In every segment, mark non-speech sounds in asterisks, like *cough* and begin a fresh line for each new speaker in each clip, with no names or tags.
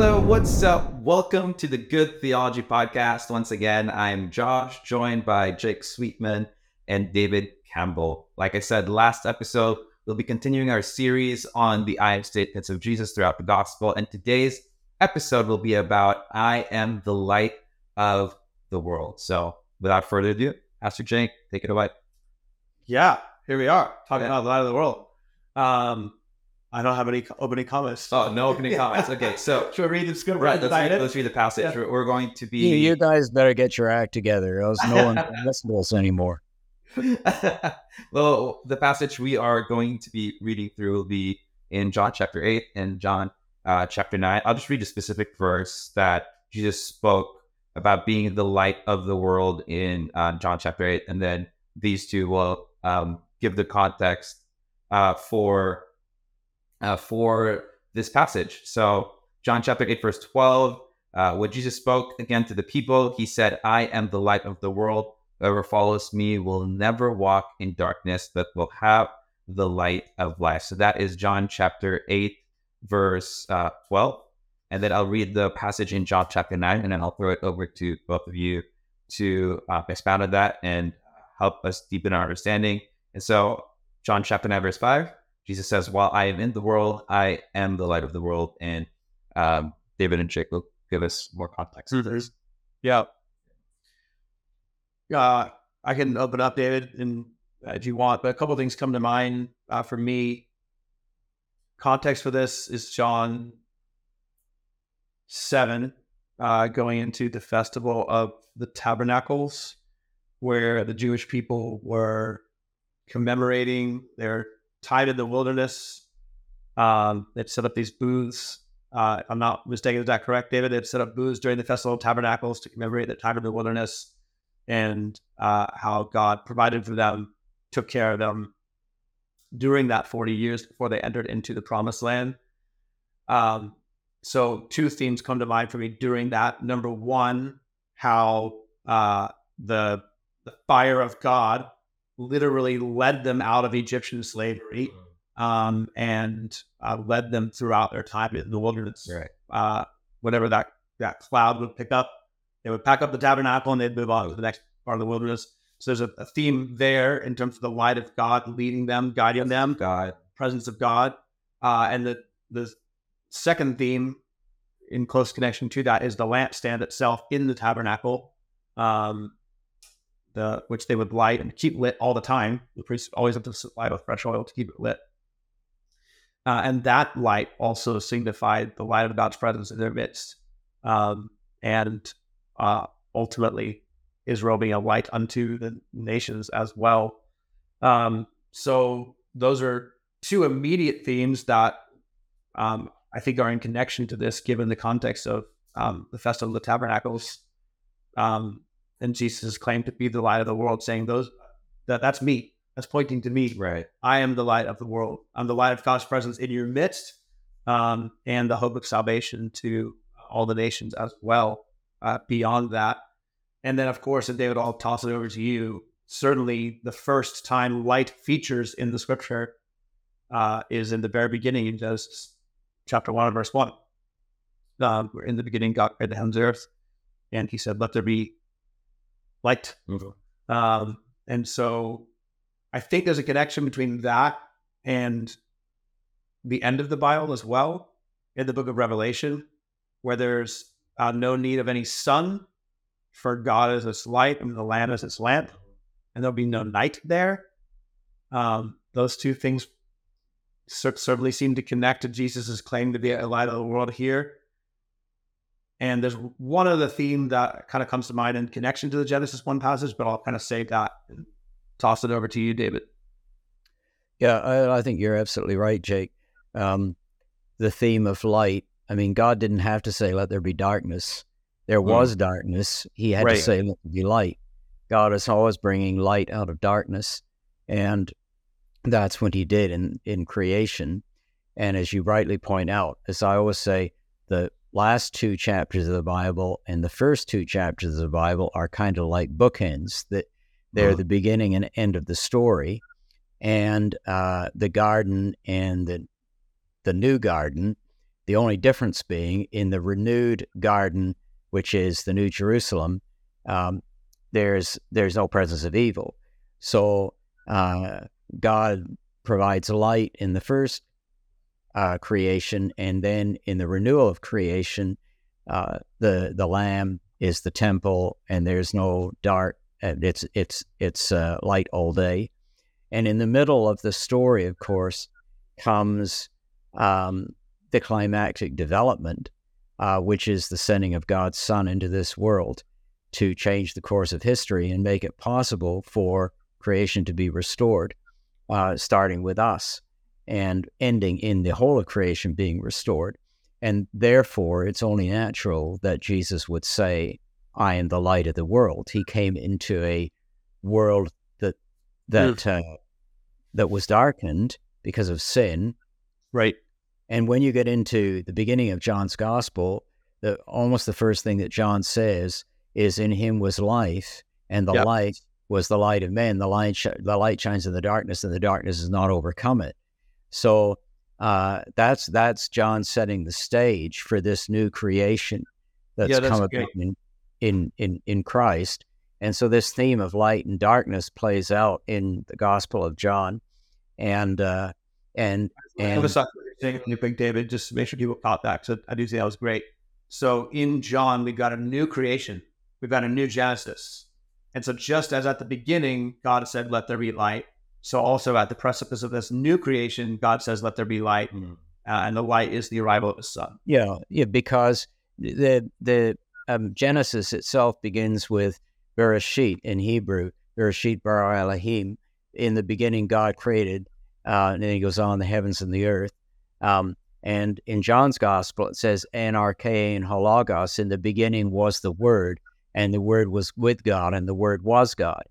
Hello, what's up? Welcome to the Good Theology Podcast. Once again, I'm Josh, joined by Jake Sweetman and David Campbell. Like I said last episode, we'll be continuing our series on the I am statements of Jesus throughout the gospel. And today's episode will be about I am the light of the world. So without further ado, Pastor Jake, take it away.
Yeah, here we are talking yeah. about the light of the world. Um, I don't have any opening comments.
Oh, no opening *laughs* comments. Okay, so *laughs*
should we read the scripture?
Right, let's read, let's read, the passage. Yeah. We're going to be.
You, you, guys better get your act together, else no one *laughs* can listen to us anymore.
well, the passage we are going to be reading through will be in John chapter eight and John uh, chapter nine. I'll just read a specific verse that Jesus spoke about being the light of the world in uh, John chapter eight, and then these two will um, give the context uh, for uh, for this passage. So, John chapter 8, verse 12, uh, when Jesus spoke again to the people, he said, I am the light of the world. Whoever follows me will never walk in darkness, but will have the light of life. So, that is John chapter 8, verse uh, 12. And then I'll read the passage in John chapter 9, and then I'll throw it over to both of you to uh, expound on that and help us deepen our understanding. And so, John chapter 9, verse 5 Jesus says, While I am in the world, I am the light of the world. And um, David and Jake will give us more context.
Mm-hmm. Yeah. Uh, I can open up, David, and uh, if you want, but a couple things come to mind uh, for me. Context for this is John 7, uh, going into the festival of the tabernacles, where the Jewish people were commemorating their time in the wilderness. Um, they've set up these booths. Uh, I'm not mistaken, is that correct, David? They've set up booths during the Festival of Tabernacles to commemorate the time in the wilderness and uh, how God provided for them, took care of them during that 40 years before they entered into the promised land. Um, so, two themes come to mind for me during that. Number one, how uh, the, the fire of God literally led them out of Egyptian slavery mm. um, and uh, led them throughout their time in the wilderness.
Right.
Uh, whatever that, that cloud would pick up, they would pack up the tabernacle and they'd move on to the next part of the wilderness. So there's a, a theme there in terms of the light of God leading them, guiding them,
God,
presence of God. Uh, and the, the second theme in close connection to that is the lampstand itself in the tabernacle. Um, which they would light and keep lit all the time. The priests always have to supply with fresh oil to keep it lit. Uh, and that light also signified the light of God's presence in their midst. Um, and uh, ultimately, Israel being a light unto the nations as well. Um, so, those are two immediate themes that um, I think are in connection to this, given the context of um, the Festival of the Tabernacles. Um, and Jesus claimed to be the light of the world, saying those that that's me. That's pointing to me.
Right.
I am the light of the world. I'm the light of God's presence in your midst, um, and the hope of salvation to all the nations as well. Uh, beyond that, and then of course, and David, I'll toss it over to you. Certainly, the first time light features in the scripture uh, is in the very beginning in Genesis chapter one, verse one. Um, in the beginning, God created the heavens and earth, and He said, "Let there be liked. Mm-hmm. Um, and so I think there's a connection between that and the end of the Bible as well in the book of Revelation, where there's uh, no need of any sun, for God is its light and the Lamb is its lamp, and there'll be no night there. Um, those two things certainly seem to connect to Jesus' claim to be a light of the world here. And there's one other theme that kind of comes to mind in connection to the Genesis 1 passage, but I'll kind of save that and toss it over to you, David.
Yeah, I, I think you're absolutely right, Jake. Um, the theme of light, I mean, God didn't have to say, let there be darkness. There hmm. was mm. darkness. He had right. to say, let there be light. God is always bringing light out of darkness. And that's what he did in, in creation. And as you rightly point out, as I always say, the last two chapters of the Bible and the first two chapters of the Bible are kind of like bookends that they're uh-huh. the beginning and end of the story. And uh, the garden and the the new garden The only difference being in the renewed garden, which is the New Jerusalem, um, there's there's no presence of evil. So uh, God provides light in the first uh, creation, and then in the renewal of creation, uh, the the Lamb is the temple, and there's no dark. It's it's it's uh, light all day, and in the middle of the story, of course, comes um, the climactic development, uh, which is the sending of God's Son into this world to change the course of history and make it possible for creation to be restored, uh, starting with us and ending in the whole of creation being restored. And therefore, it's only natural that Jesus would say, I am the light of the world. He came into a world that that mm. uh, that was darkened because of sin.
Right.
And when you get into the beginning of John's gospel, the almost the first thing that John says is in him was life, and the yep. light was the light of men. The light, sh- the light shines in the darkness, and the darkness has not overcome it. So uh, that's that's John setting the stage for this new creation that's, yeah, that's come about in, in in in Christ. And so this theme of light and darkness plays out in the Gospel of John, and uh, and and.
I saying Big David, just to make sure people caught that. So I do think that was great. So in John, we've got a new creation. We've got a new Genesis. And so just as at the beginning, God said, let there be light. So also at the precipice of this new creation, God says, let there be light. Mm-hmm. Uh, and the light is the arrival of the sun.
Yeah, yeah, because the the um, Genesis itself begins with Bereshit in Hebrew, Bereshit bara Elohim. In the beginning, God created, uh, and then he goes on the heavens and the earth. Um, and in John's gospel, it says, Anarchein hologos, in the beginning was the Word, and the Word was with God, and the Word was God.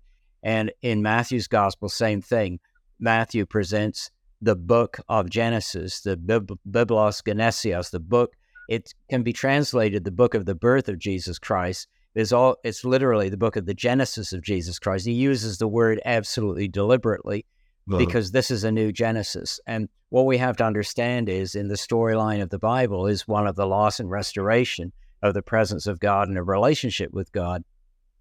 And in Matthew's gospel, same thing. Matthew presents the book of Genesis, the Bib- Biblos Genesios, the book. It can be translated the book of the birth of Jesus Christ. It's all. It's literally the book of the Genesis of Jesus Christ. He uses the word absolutely deliberately uh-huh. because this is a new Genesis. And what we have to understand is in the storyline of the Bible is one of the loss and restoration of the presence of God and a relationship with God.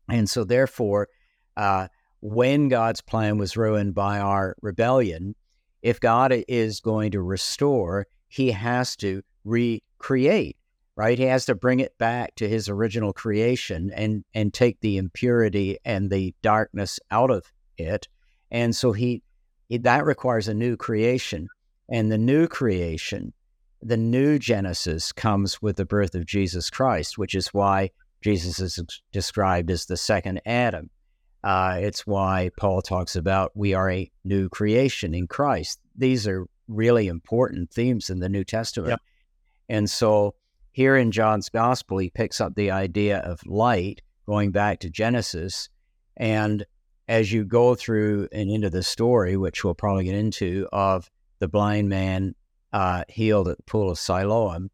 And so, therefore, uh, when God's plan was ruined by our rebellion, if God is going to restore, he has to recreate, right? He has to bring it back to his original creation and, and take the impurity and the darkness out of it. And so he that requires a new creation. And the new creation, the new Genesis comes with the birth of Jesus Christ, which is why Jesus is described as the second Adam. Uh, it's why Paul talks about we are a new creation in Christ. These are really important themes in the New Testament. Yep. And so here in John's gospel, he picks up the idea of light going back to Genesis. And as you go through and into the story, which we'll probably get into, of the blind man uh, healed at the pool of Siloam,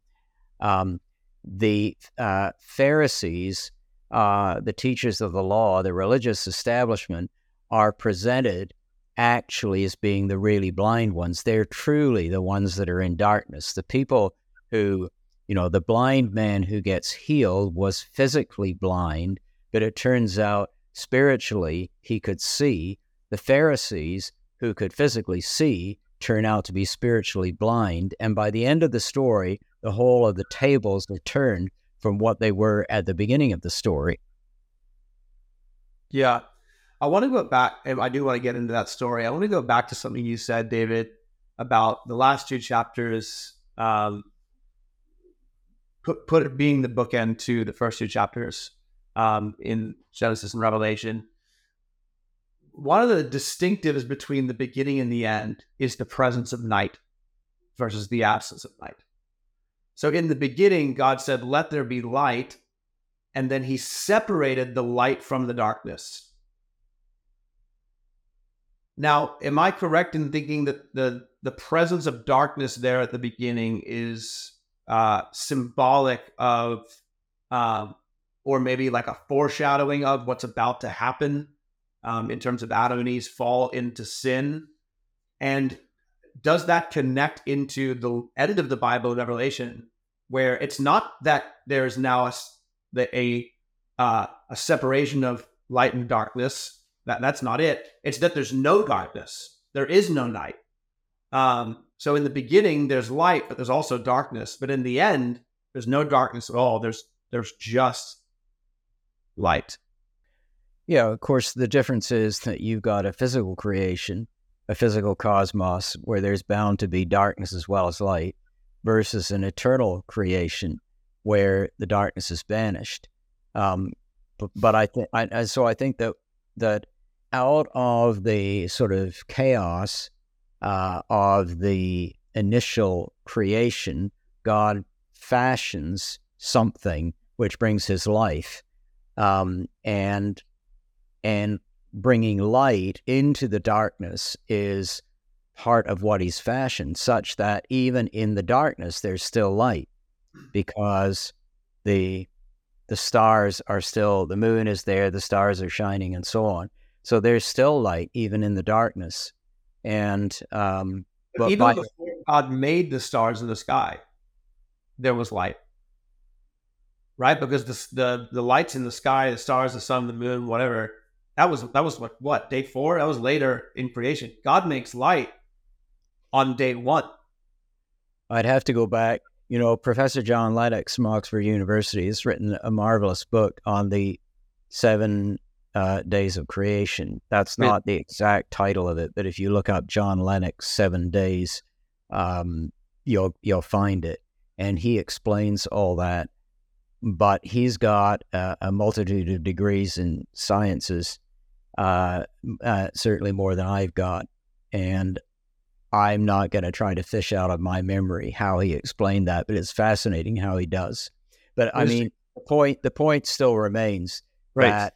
um, the uh, Pharisees, uh, the teachers of the law, the religious establishment, are presented actually as being the really blind ones. They're truly the ones that are in darkness. The people who, you know, the blind man who gets healed was physically blind, but it turns out spiritually he could see. The Pharisees, who could physically see, turn out to be spiritually blind. And by the end of the story, the whole of the tables are turned from what they were at the beginning of the story.
Yeah. I want to go back, and I do want to get into that story. I want to go back to something you said, David, about the last two chapters, um, put, put it being the bookend to the first two chapters um, in Genesis and Revelation. One of the distinctives between the beginning and the end is the presence of night versus the absence of night. So in the beginning, God said, Let there be light. And then he separated the light from the darkness. Now, am I correct in thinking that the, the presence of darkness there at the beginning is uh, symbolic of um, or maybe like a foreshadowing of what's about to happen um, in terms of Adam and Eve's fall into sin? And does that connect into the end of the Bible, Revelation, where it's not that there's now a a, uh, a separation of light and darkness. That that's not it. It's that there's no darkness. There is no night. Um, so in the beginning, there's light, but there's also darkness. But in the end, there's no darkness at all. There's there's just light.
Yeah, of course, the difference is that you've got a physical creation, a physical cosmos where there's bound to be darkness as well as light, versus an eternal creation where the darkness is banished. Um, but, but I think, I, so I think that that out of the sort of chaos uh, of the initial creation, God fashions something which brings His life, um, and and bringing light into the darkness is part of what he's fashioned, such that even in the darkness there's still light because the the stars are still the moon is there, the stars are shining, and so on. So there's still light even in the darkness. And um,
but even by, before God made the stars in the sky, there was light, right? Because the the the lights in the sky, the stars, the sun, the moon, whatever, that was that was what what day four? That was later in creation. God makes light on day one.
I'd have to go back. You know, Professor John Lennox from Oxford University has written a marvelous book on the seven uh, days of creation. That's not the exact title of it, but if you look up John Lennox Seven Days, um, you'll you'll find it, and he explains all that. But he's got uh, a multitude of degrees in sciences, uh, uh, certainly more than I've got. And I'm not going to try to fish out of my memory how he explained that, but it's fascinating how he does. But I mean, the point the point still remains right. that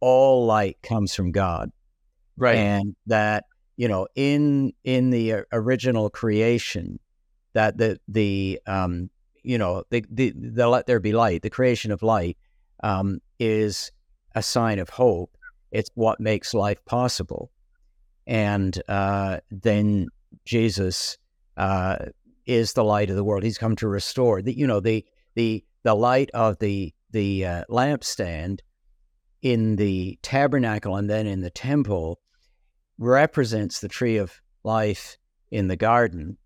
all light comes from God,
right?
And that you know, in in the original creation, that the the um, you know the the, the let there be light, the creation of light, um, is a sign of hope it's what makes life possible. And uh, then Jesus uh, is the light of the world. He's come to restore the, you know, the the the light of the the uh, lampstand in the tabernacle and then in the temple represents the tree of life in the garden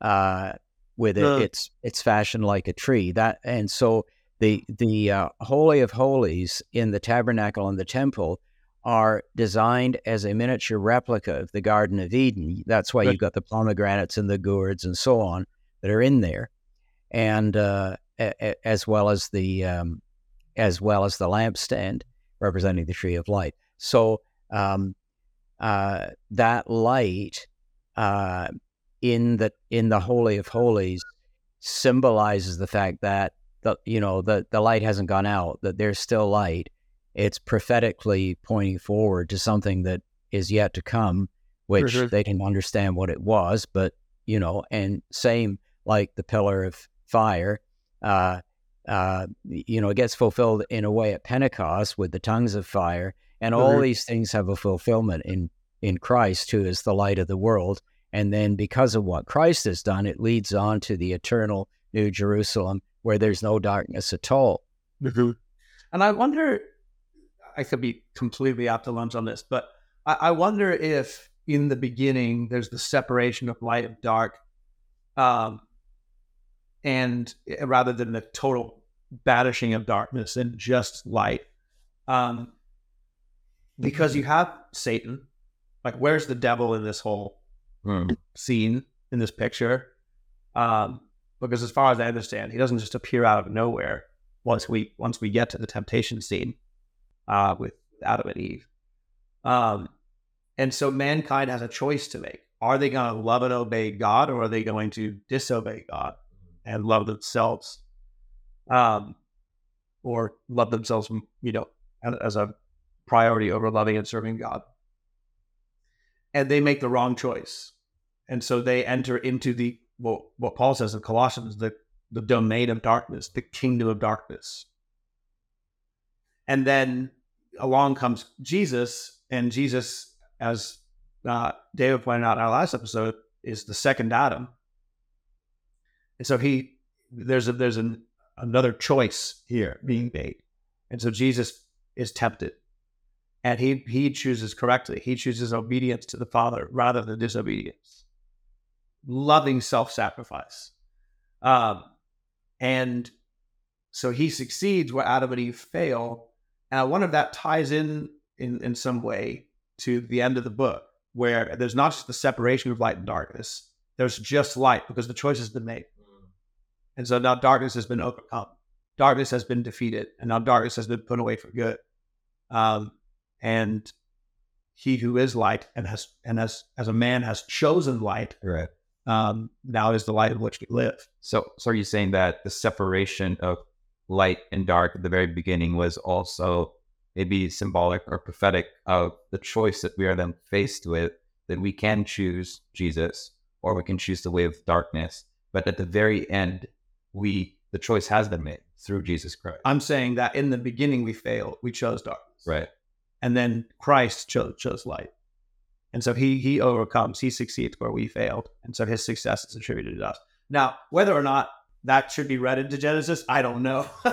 uh, with it, it's it's fashioned like a tree that and so the the uh, holy of holies in the tabernacle and the temple are designed as a miniature replica of the Garden of Eden. That's why you've got the pomegranates and the gourds and so on that are in there, and uh, a- as well as the um, as well as the lampstand representing the tree of light. So um, uh, that light uh, in the in the holy of holies symbolizes the fact that the you know the the light hasn't gone out that there's still light it's prophetically pointing forward to something that is yet to come, which sure. they can understand what it was. But, you know, and same like the pillar of fire, uh, uh, you know, it gets fulfilled in a way at Pentecost with the tongues of fire. And all mm-hmm. these things have a fulfillment in, in Christ, who is the light of the world. And then because of what Christ has done, it leads on to the eternal New Jerusalem where there's no darkness at all.
Mm-hmm. And I wonder I could be completely out to lunch on this, but I, I, wonder if in the beginning there's the separation of light and dark, um, and eh, rather than the total banishing of darkness and just light, um, because you have Satan. Like, where's the devil in this whole hmm. scene in this picture? Um, because as far as I understand, he doesn't just appear out of nowhere once we once we get to the temptation scene uh, with Adam and Eve. Um, and so mankind has a choice to make. Are they going to love and obey God, or are they going to disobey God and love themselves, um, or love themselves, you know, as a priority over loving and serving God? And they make the wrong choice, and so they enter into the what, what Paul says in Colossians, the the domain of darkness, the kingdom of darkness. And then along comes Jesus, and Jesus, as uh, David pointed out in our last episode, is the second Adam. And so he there's a there's an another choice here being made, and so Jesus is tempted, and he he chooses correctly. He chooses obedience to the Father rather than disobedience, loving self sacrifice, um, and so he succeeds where Adam and Eve fail, and I wonder if that ties in in in some way to the end of the book, where there's not just the separation of light and darkness, there's just light because the choice has been made. And so now darkness has been overcome. Darkness has been defeated, and now darkness has been put away for good. Um, and he who is light and has and as as a man has chosen light,
right?
Um, now is the light in which we live.
So, so are you saying that the separation of light and dark at the very beginning was also maybe symbolic or prophetic of the choice that we are then faced with that we can choose Jesus or we can choose the way of darkness. But at the very end, we the choice has been made through Jesus Christ.
I'm saying that in the beginning we failed, we chose darkness,
right?
And then Christ chose, chose light, and so he he overcomes, he succeeds where we failed, and so his success is attributed to us. Now, whether or not that should be read into Genesis, I don't know. *laughs*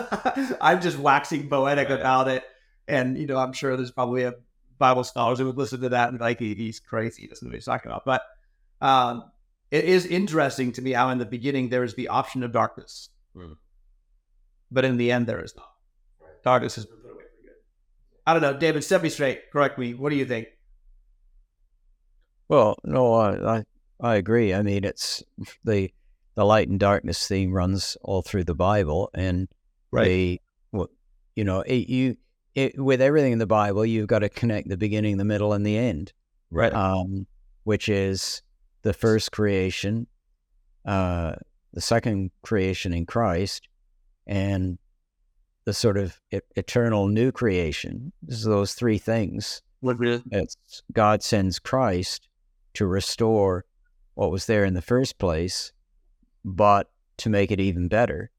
I'm just waxing poetic right. about it and, you know, I'm sure there's probably a Bible scholars who would listen to that and be like, he's crazy. He doesn't know what he's talking about. But um, it is interesting to me how in the beginning there is the option of darkness. Mm. But in the end, there is not. Right. Darkness has been put away for good. I don't know. David, set me straight. Correct me. What do you think?
Well, no, I, I, I agree. I mean, it's the the light and darkness theme runs all through the Bible, and right. the well, you know, it, you it, with everything in the Bible, you've got to connect the beginning, the middle, and the end.
Right.
Um, which is the first creation, uh, the second creation in Christ, and the sort of eternal new creation. This those three things. It's God sends Christ to restore what was there in the first place, but to make it even better.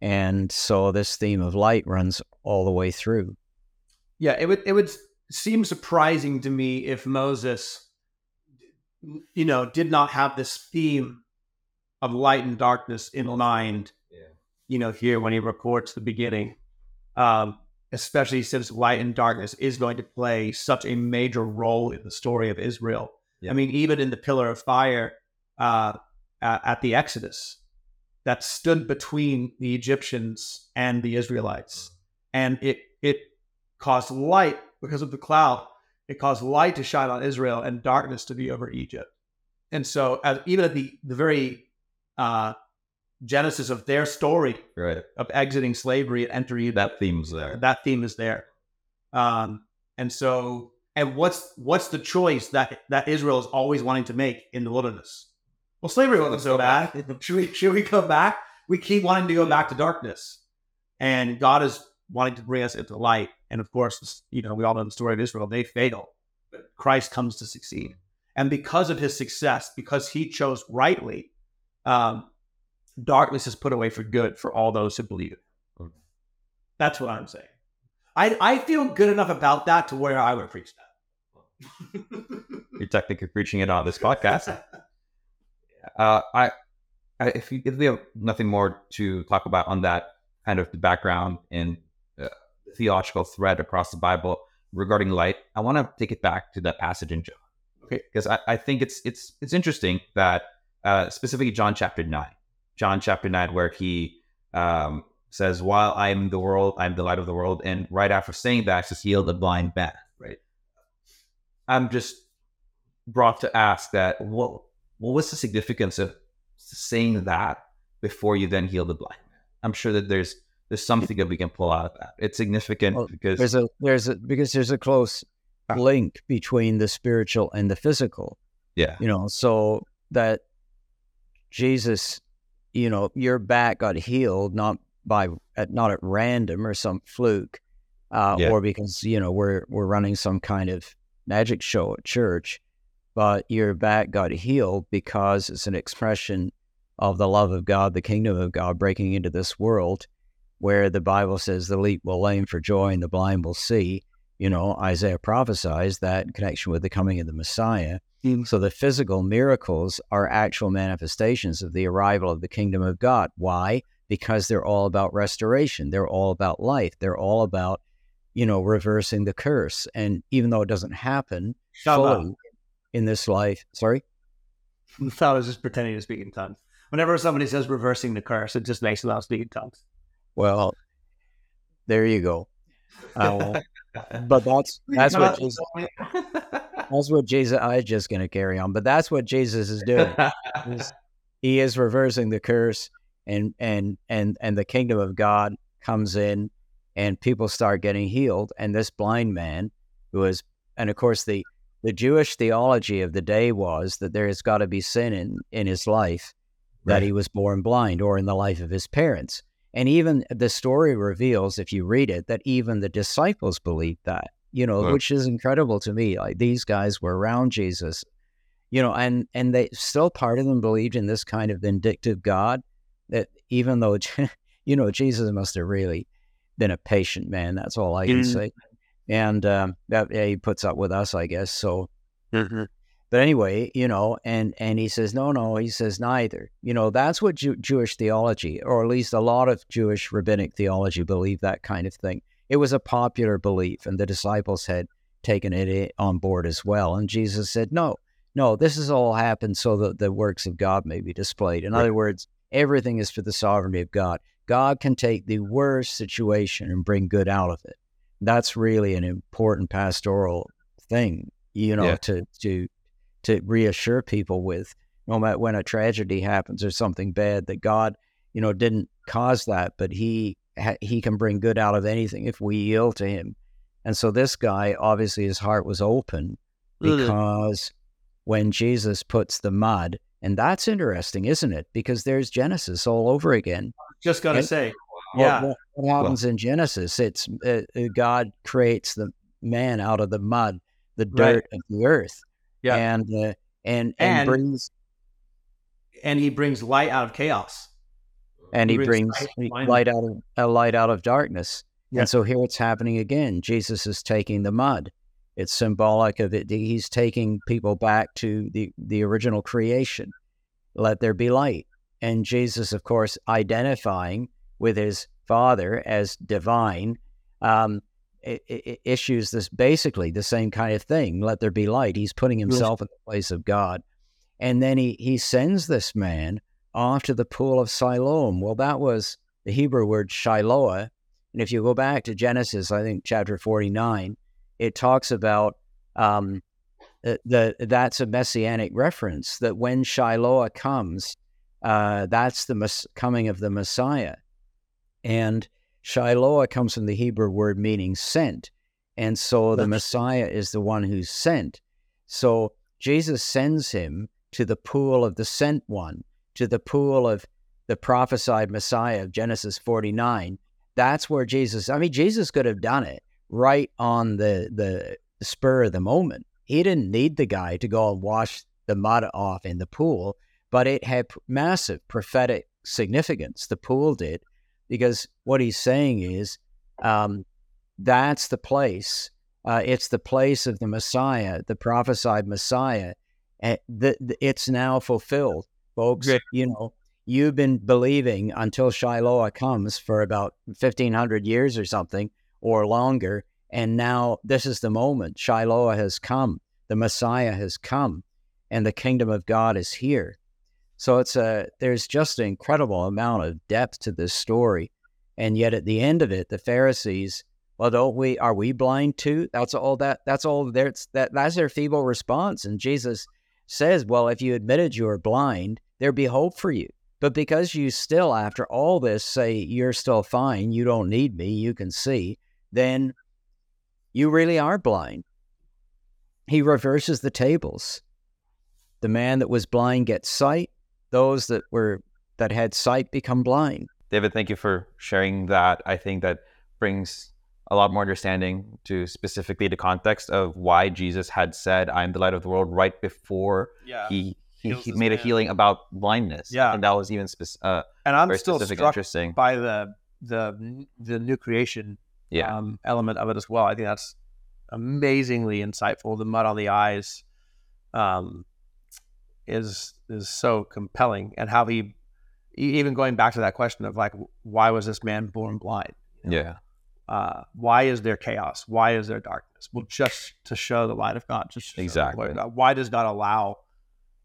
And so this theme of light runs all the way through.
Yeah, it would it would seem surprising to me if Moses you know, did not have this theme of light and darkness in mind. Yeah. You know, here when he records the beginning. Um, especially since light and darkness is going to play such a major role in the story of Israel. Yeah. I mean, even in the pillar of fire uh, at, at the Exodus, that stood between the Egyptians and the Israelites. And it it caused light because of the cloud. It caused light to shine on Israel and darkness to be over Egypt. And so, as, even at the the very uh, genesis of their story
right.
of exiting slavery and entering
that theme's there.
That theme is there. Um, and so, and what's what's the choice that that Israel is always wanting to make in the wilderness? Well, slavery wasn't so bad. *laughs* should we should we come back? We keep wanting to go back to darkness, and God is wanting to bring us into light. And of course, you know we all know the story of Israel. They fail, but Christ comes to succeed, and because of His success, because He chose rightly, um, darkness is put away for good for all those who believe. That's what I'm saying. I I feel good enough about that to where I would preach that. *laughs*
You're technically preaching it on this podcast. *laughs* Uh, I, I, if, you, if we have nothing more to talk about on that kind of the background and uh, theological thread across the Bible regarding light, I want to take it back to that passage in John. Okay, because I, I think it's it's it's interesting that uh, specifically John chapter nine, John chapter nine, where he um, says, "While I am the world, I am the light of the world," and right after saying that, says, "Heal the blind man." Right. I'm just brought to ask that what what was the significance of saying that before you then heal the blind man? I'm sure that there's there's something that we can pull out of that. It's significant well, because
there's a there's a because there's a close ah. link between the spiritual and the physical.
Yeah.
You know, so that Jesus, you know, your back got healed not by at, not at random or some fluke, uh, yeah. or because you know we're we're running some kind of magic show at church but your back got healed because it's an expression of the love of God, the kingdom of God breaking into this world, where the Bible says the leap will lame for joy and the blind will see. You know, Isaiah prophesies that in connection with the coming of the Messiah.
Mm.
So the physical miracles are actual manifestations of the arrival of the kingdom of God. Why? Because they're all about restoration. They're all about life. They're all about, you know, reversing the curse. And even though it doesn't happen fully in this life, sorry?
I thought I was just pretending to speak in tongues. Whenever somebody says reversing the curse, it just makes them out speak in tongues.
Well, there you go. Uh, *laughs* but that's *laughs* that's what Jesus, that's what Jesus. I'm just going to carry on, but that's what Jesus is doing. He's- *laughs* he is reversing the curse, and and and and the kingdom of God comes in, and people start getting healed. And this blind man, who is, and of course the the Jewish theology of the day was that there has got to be sin in in his life, that he was born blind, or in the life of his parents. And even the story reveals, if you read it, that even the disciples believed that, you know,
Wow.
which is incredible to me. Like these guys were around Jesus, you know, and and they still part of them believed in this kind of vindictive God that even though, *laughs* you know, Jesus must have really been a patient man. That's all I can
Mm.
say. And um, that yeah, he puts up with us, I guess. So but anyway, you know, and and he says, no, no, he says neither. You know, that's what Jew- Jewish theology, or at least a lot of Jewish rabbinic theology, believe that kind of thing. It was a popular belief, and the disciples had taken it on board as well. And Jesus said, no, no, this has all happened so that the works of God may be displayed. In
Right.
other words, everything is for the sovereignty of God. God can take the worst situation and bring good out of it. That's really an important pastoral thing, you know,
Yeah.
to to to reassure people with no matter when a tragedy happens or something bad that God, you know, didn't cause that, but he he can bring good out of anything if we yield to him. And so this guy, obviously, his heart was open mm-hmm. because when Jesus puts the mud, and that's interesting, isn't it? Because there's Genesis all over again.
Just gonna say,
What-
yeah,
What, what happens in Genesis? It's uh, uh, God creates the man out of the mud, the
Right.
dirt of the earth,
Yeah.
and uh, and and,
And-
brings
and he brings light out of chaos.
and
he
he
brings
brings
light- light-
light out of a light out of darkness.
Yeah.
And so here it's happening again. Jesus is taking the mud. It's symbolic of it. He's taking people back to the the original creation. Let there be light. And Jesus, of course, identifying with his Father as divine, um, i- i- issues this basically the same kind of thing. Let there be light. He's putting himself in the place of God, and then he he sends this man off to the pool of Siloam. Well, that was the Hebrew word Shiloah, and if you go back to Genesis, I think chapter forty nine, it talks about um, the, the that's a messianic reference that when Shiloah comes, uh, that's the mes- coming of the Messiah, and Shiloh comes from the Hebrew word meaning sent, and so the. Messiah is the one who's sent. So Jesus sends him to the pool of the sent one, to the pool of the prophesied Messiah of Genesis 49. That's where Jesus, I mean, Jesus could have done it right on the, the spur of the moment. He didn't need the guy to go and wash the mud off in the pool, but it had massive prophetic significance. The pool did, because what he's saying is um, that's the place. Uh, it's the place of the Messiah, the prophesied Messiah. And the, the- it's now fulfilled, folks.
Great.
You know, you've been believing until Shiloh comes for about 1500 years or something or longer. And now this is the moment. Shiloh has come, the Messiah has come, and the kingdom of God is here. So it's a there's just an incredible amount of depth to this story. And yet at the end of it, the Pharisees, well, don't we are we blind too? That's all that that's all there's that that's their feeble response. And Jesus says, Well, if you admitted you were blind, there'd be hope for you. But because you still, after all this, say you're still fine, you don't need me, you can see, then you really are blind. He reverses the tables. The man that was blind gets sight. Those that were that had sight become blind.
David, thank you for sharing that. I think that brings a lot more understanding to specifically the context of why Jesus had said, "I'm the light of the world" right before
Yeah.
he he, he
this
made a healing about blindness.
Yeah.
and that was even spec- uh,
and I'm
very
still
specific,
struck
interesting.
by the the the new creation
Yeah,
um, element of it as well. I think that's amazingly insightful. The mud on the eyes um, is is so compelling, and how he even going back to that question of like, why was this man born blind?
Yeah.
Uh, why is there chaos? Why is there darkness? Well, just to show the light of God. Just
exactly.
Why does God allow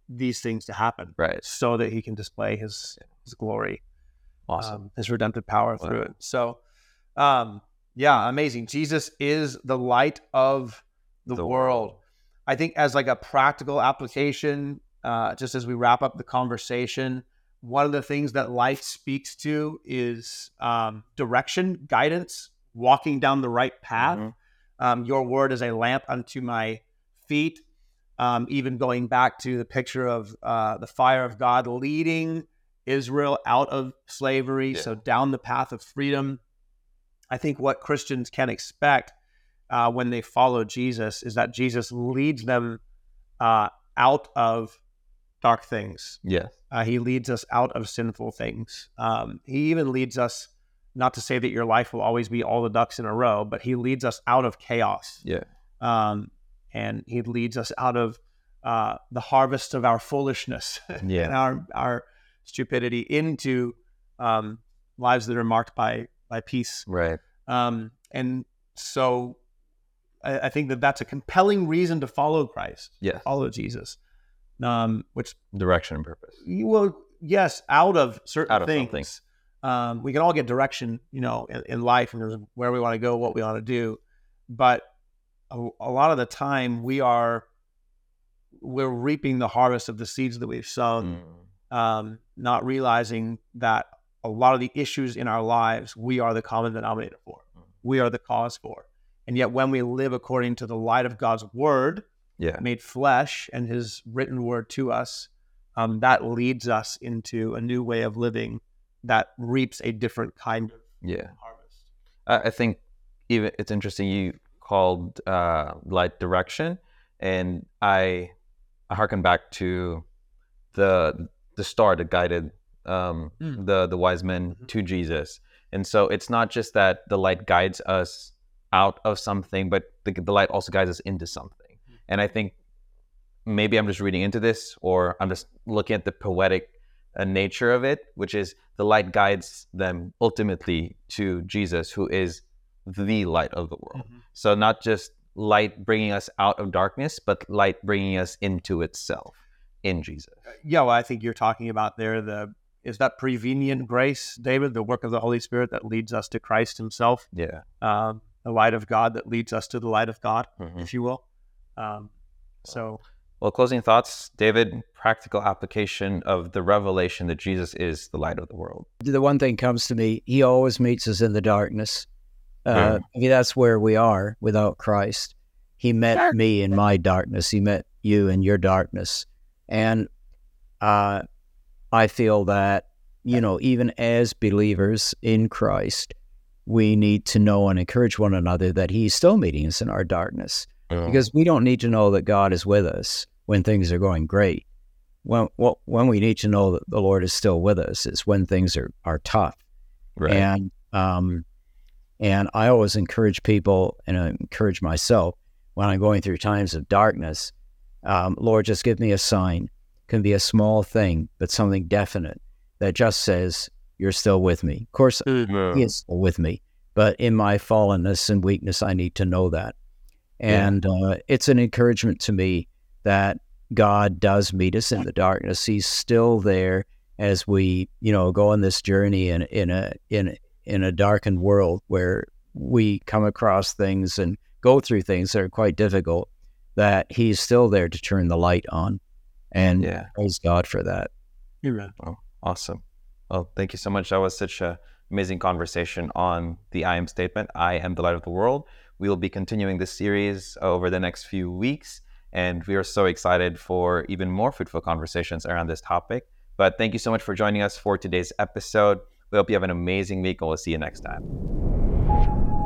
these things to happen?
Right.
So that He can display His His glory,
awesome,
um, His redemptive power wow. through it. So, um, yeah, amazing. Jesus is the light of the, the world. world. I think as like a practical application, uh, just as we wrap up the conversation, one of the things that life speaks to is um, direction, guidance, walking down the right path. Mm-hmm. Um, your word is a lamp unto my feet. Um, even going back to the picture of uh, the fire of God leading Israel out of slavery, yeah. so down the path of freedom. I think what Christians can expect uh, when they follow Jesus is that Jesus leads them uh, out of dark things.
Yeah.
Uh, he leads us out of sinful things. Um, he even leads us, not to say that your life will always be all the ducks in a row, but he leads us out of chaos.
Yeah.
Um, and he leads us out of uh, the harvest of our foolishness *laughs*
yeah.
and our, our stupidity into um, lives that are marked by, by peace.
Right.
Um, and so I, I, think that that's a compelling reason to follow Christ.
Yeah.
Follow Jesus um, which
direction and purpose.
Well, yes, out of certain
out of
things. Um, we can all get direction, you know, in, in life and where we want to go, what we want to do, but a, a, lot of the time we are we're reaping the harvest of the seeds that we've sown, mm. um, not realizing that a lot of the issues in our lives we are the common denominator for, mm. we are the cause for, and yet when we live according to the light of God's word
yeah.
made flesh and his written word to us, um, that leads us into a new way of living that reaps a different kind of
yeah.
harvest.
I think even it's interesting you called uh, light direction, and I I harken back to the the star that guided um, mm. the the wise men mm-hmm. to Jesus, and so it's not just that the light guides us out of something, but the, the light also guides us into something. And I think maybe I'm just reading into this or I'm just looking at the poetic uh, nature of it, which is the light guides them ultimately to Jesus, who is the light of the world. Mm-hmm. So not just light bringing us out of darkness, but light bringing us into itself in Jesus. Uh,
yeah, well, I think you're talking about there the is that prevenient grace, David, the work of the Holy Spirit that leads us to Christ Himself.
Yeah,
um, the light of God that leads us to the light of God, mm-hmm. if you will. Um, so,
well, closing thoughts, David, practical application of the revelation that Jesus is the light of the world.
The one thing comes to me, he always meets us in the darkness. Uh, I mean, that's where we are without Christ. He met me in my darkness. He met you in your darkness. And uh, I feel that, you know, even as believers in Christ, we need to know and encourage one another that He's still meeting us in our darkness because we don't need to know that God is with us when things are going great. When when we need to know that the Lord is still with us is when things are are tough.
Right.
And um, and I always encourage people, and I encourage myself when I'm going through times of darkness. Um, Lord, just give me a sign. It can be a small thing, but something definite that just says you're still with me. Of course, mm-hmm. He is still with me, but in my fallenness and weakness, I need to know that. And yeah. uh, it's an encouragement to me that God does meet us in the darkness. He's still there as we, you know, go on this journey in in a in in a darkened world where we come across things and go through things that are quite difficult. That He's still there to turn the light on, and yeah. praise God for that.
Amen.
Oh, awesome. Well, thank you so much. That was such a amazing conversation on the I am statement. I am the light of the world. We will be continuing this series over the next few weeks, and we are so excited for even more fruitful conversations around this topic. But thank you so much for joining us for today's episode. We hope you have an amazing week, and we'll see you next time.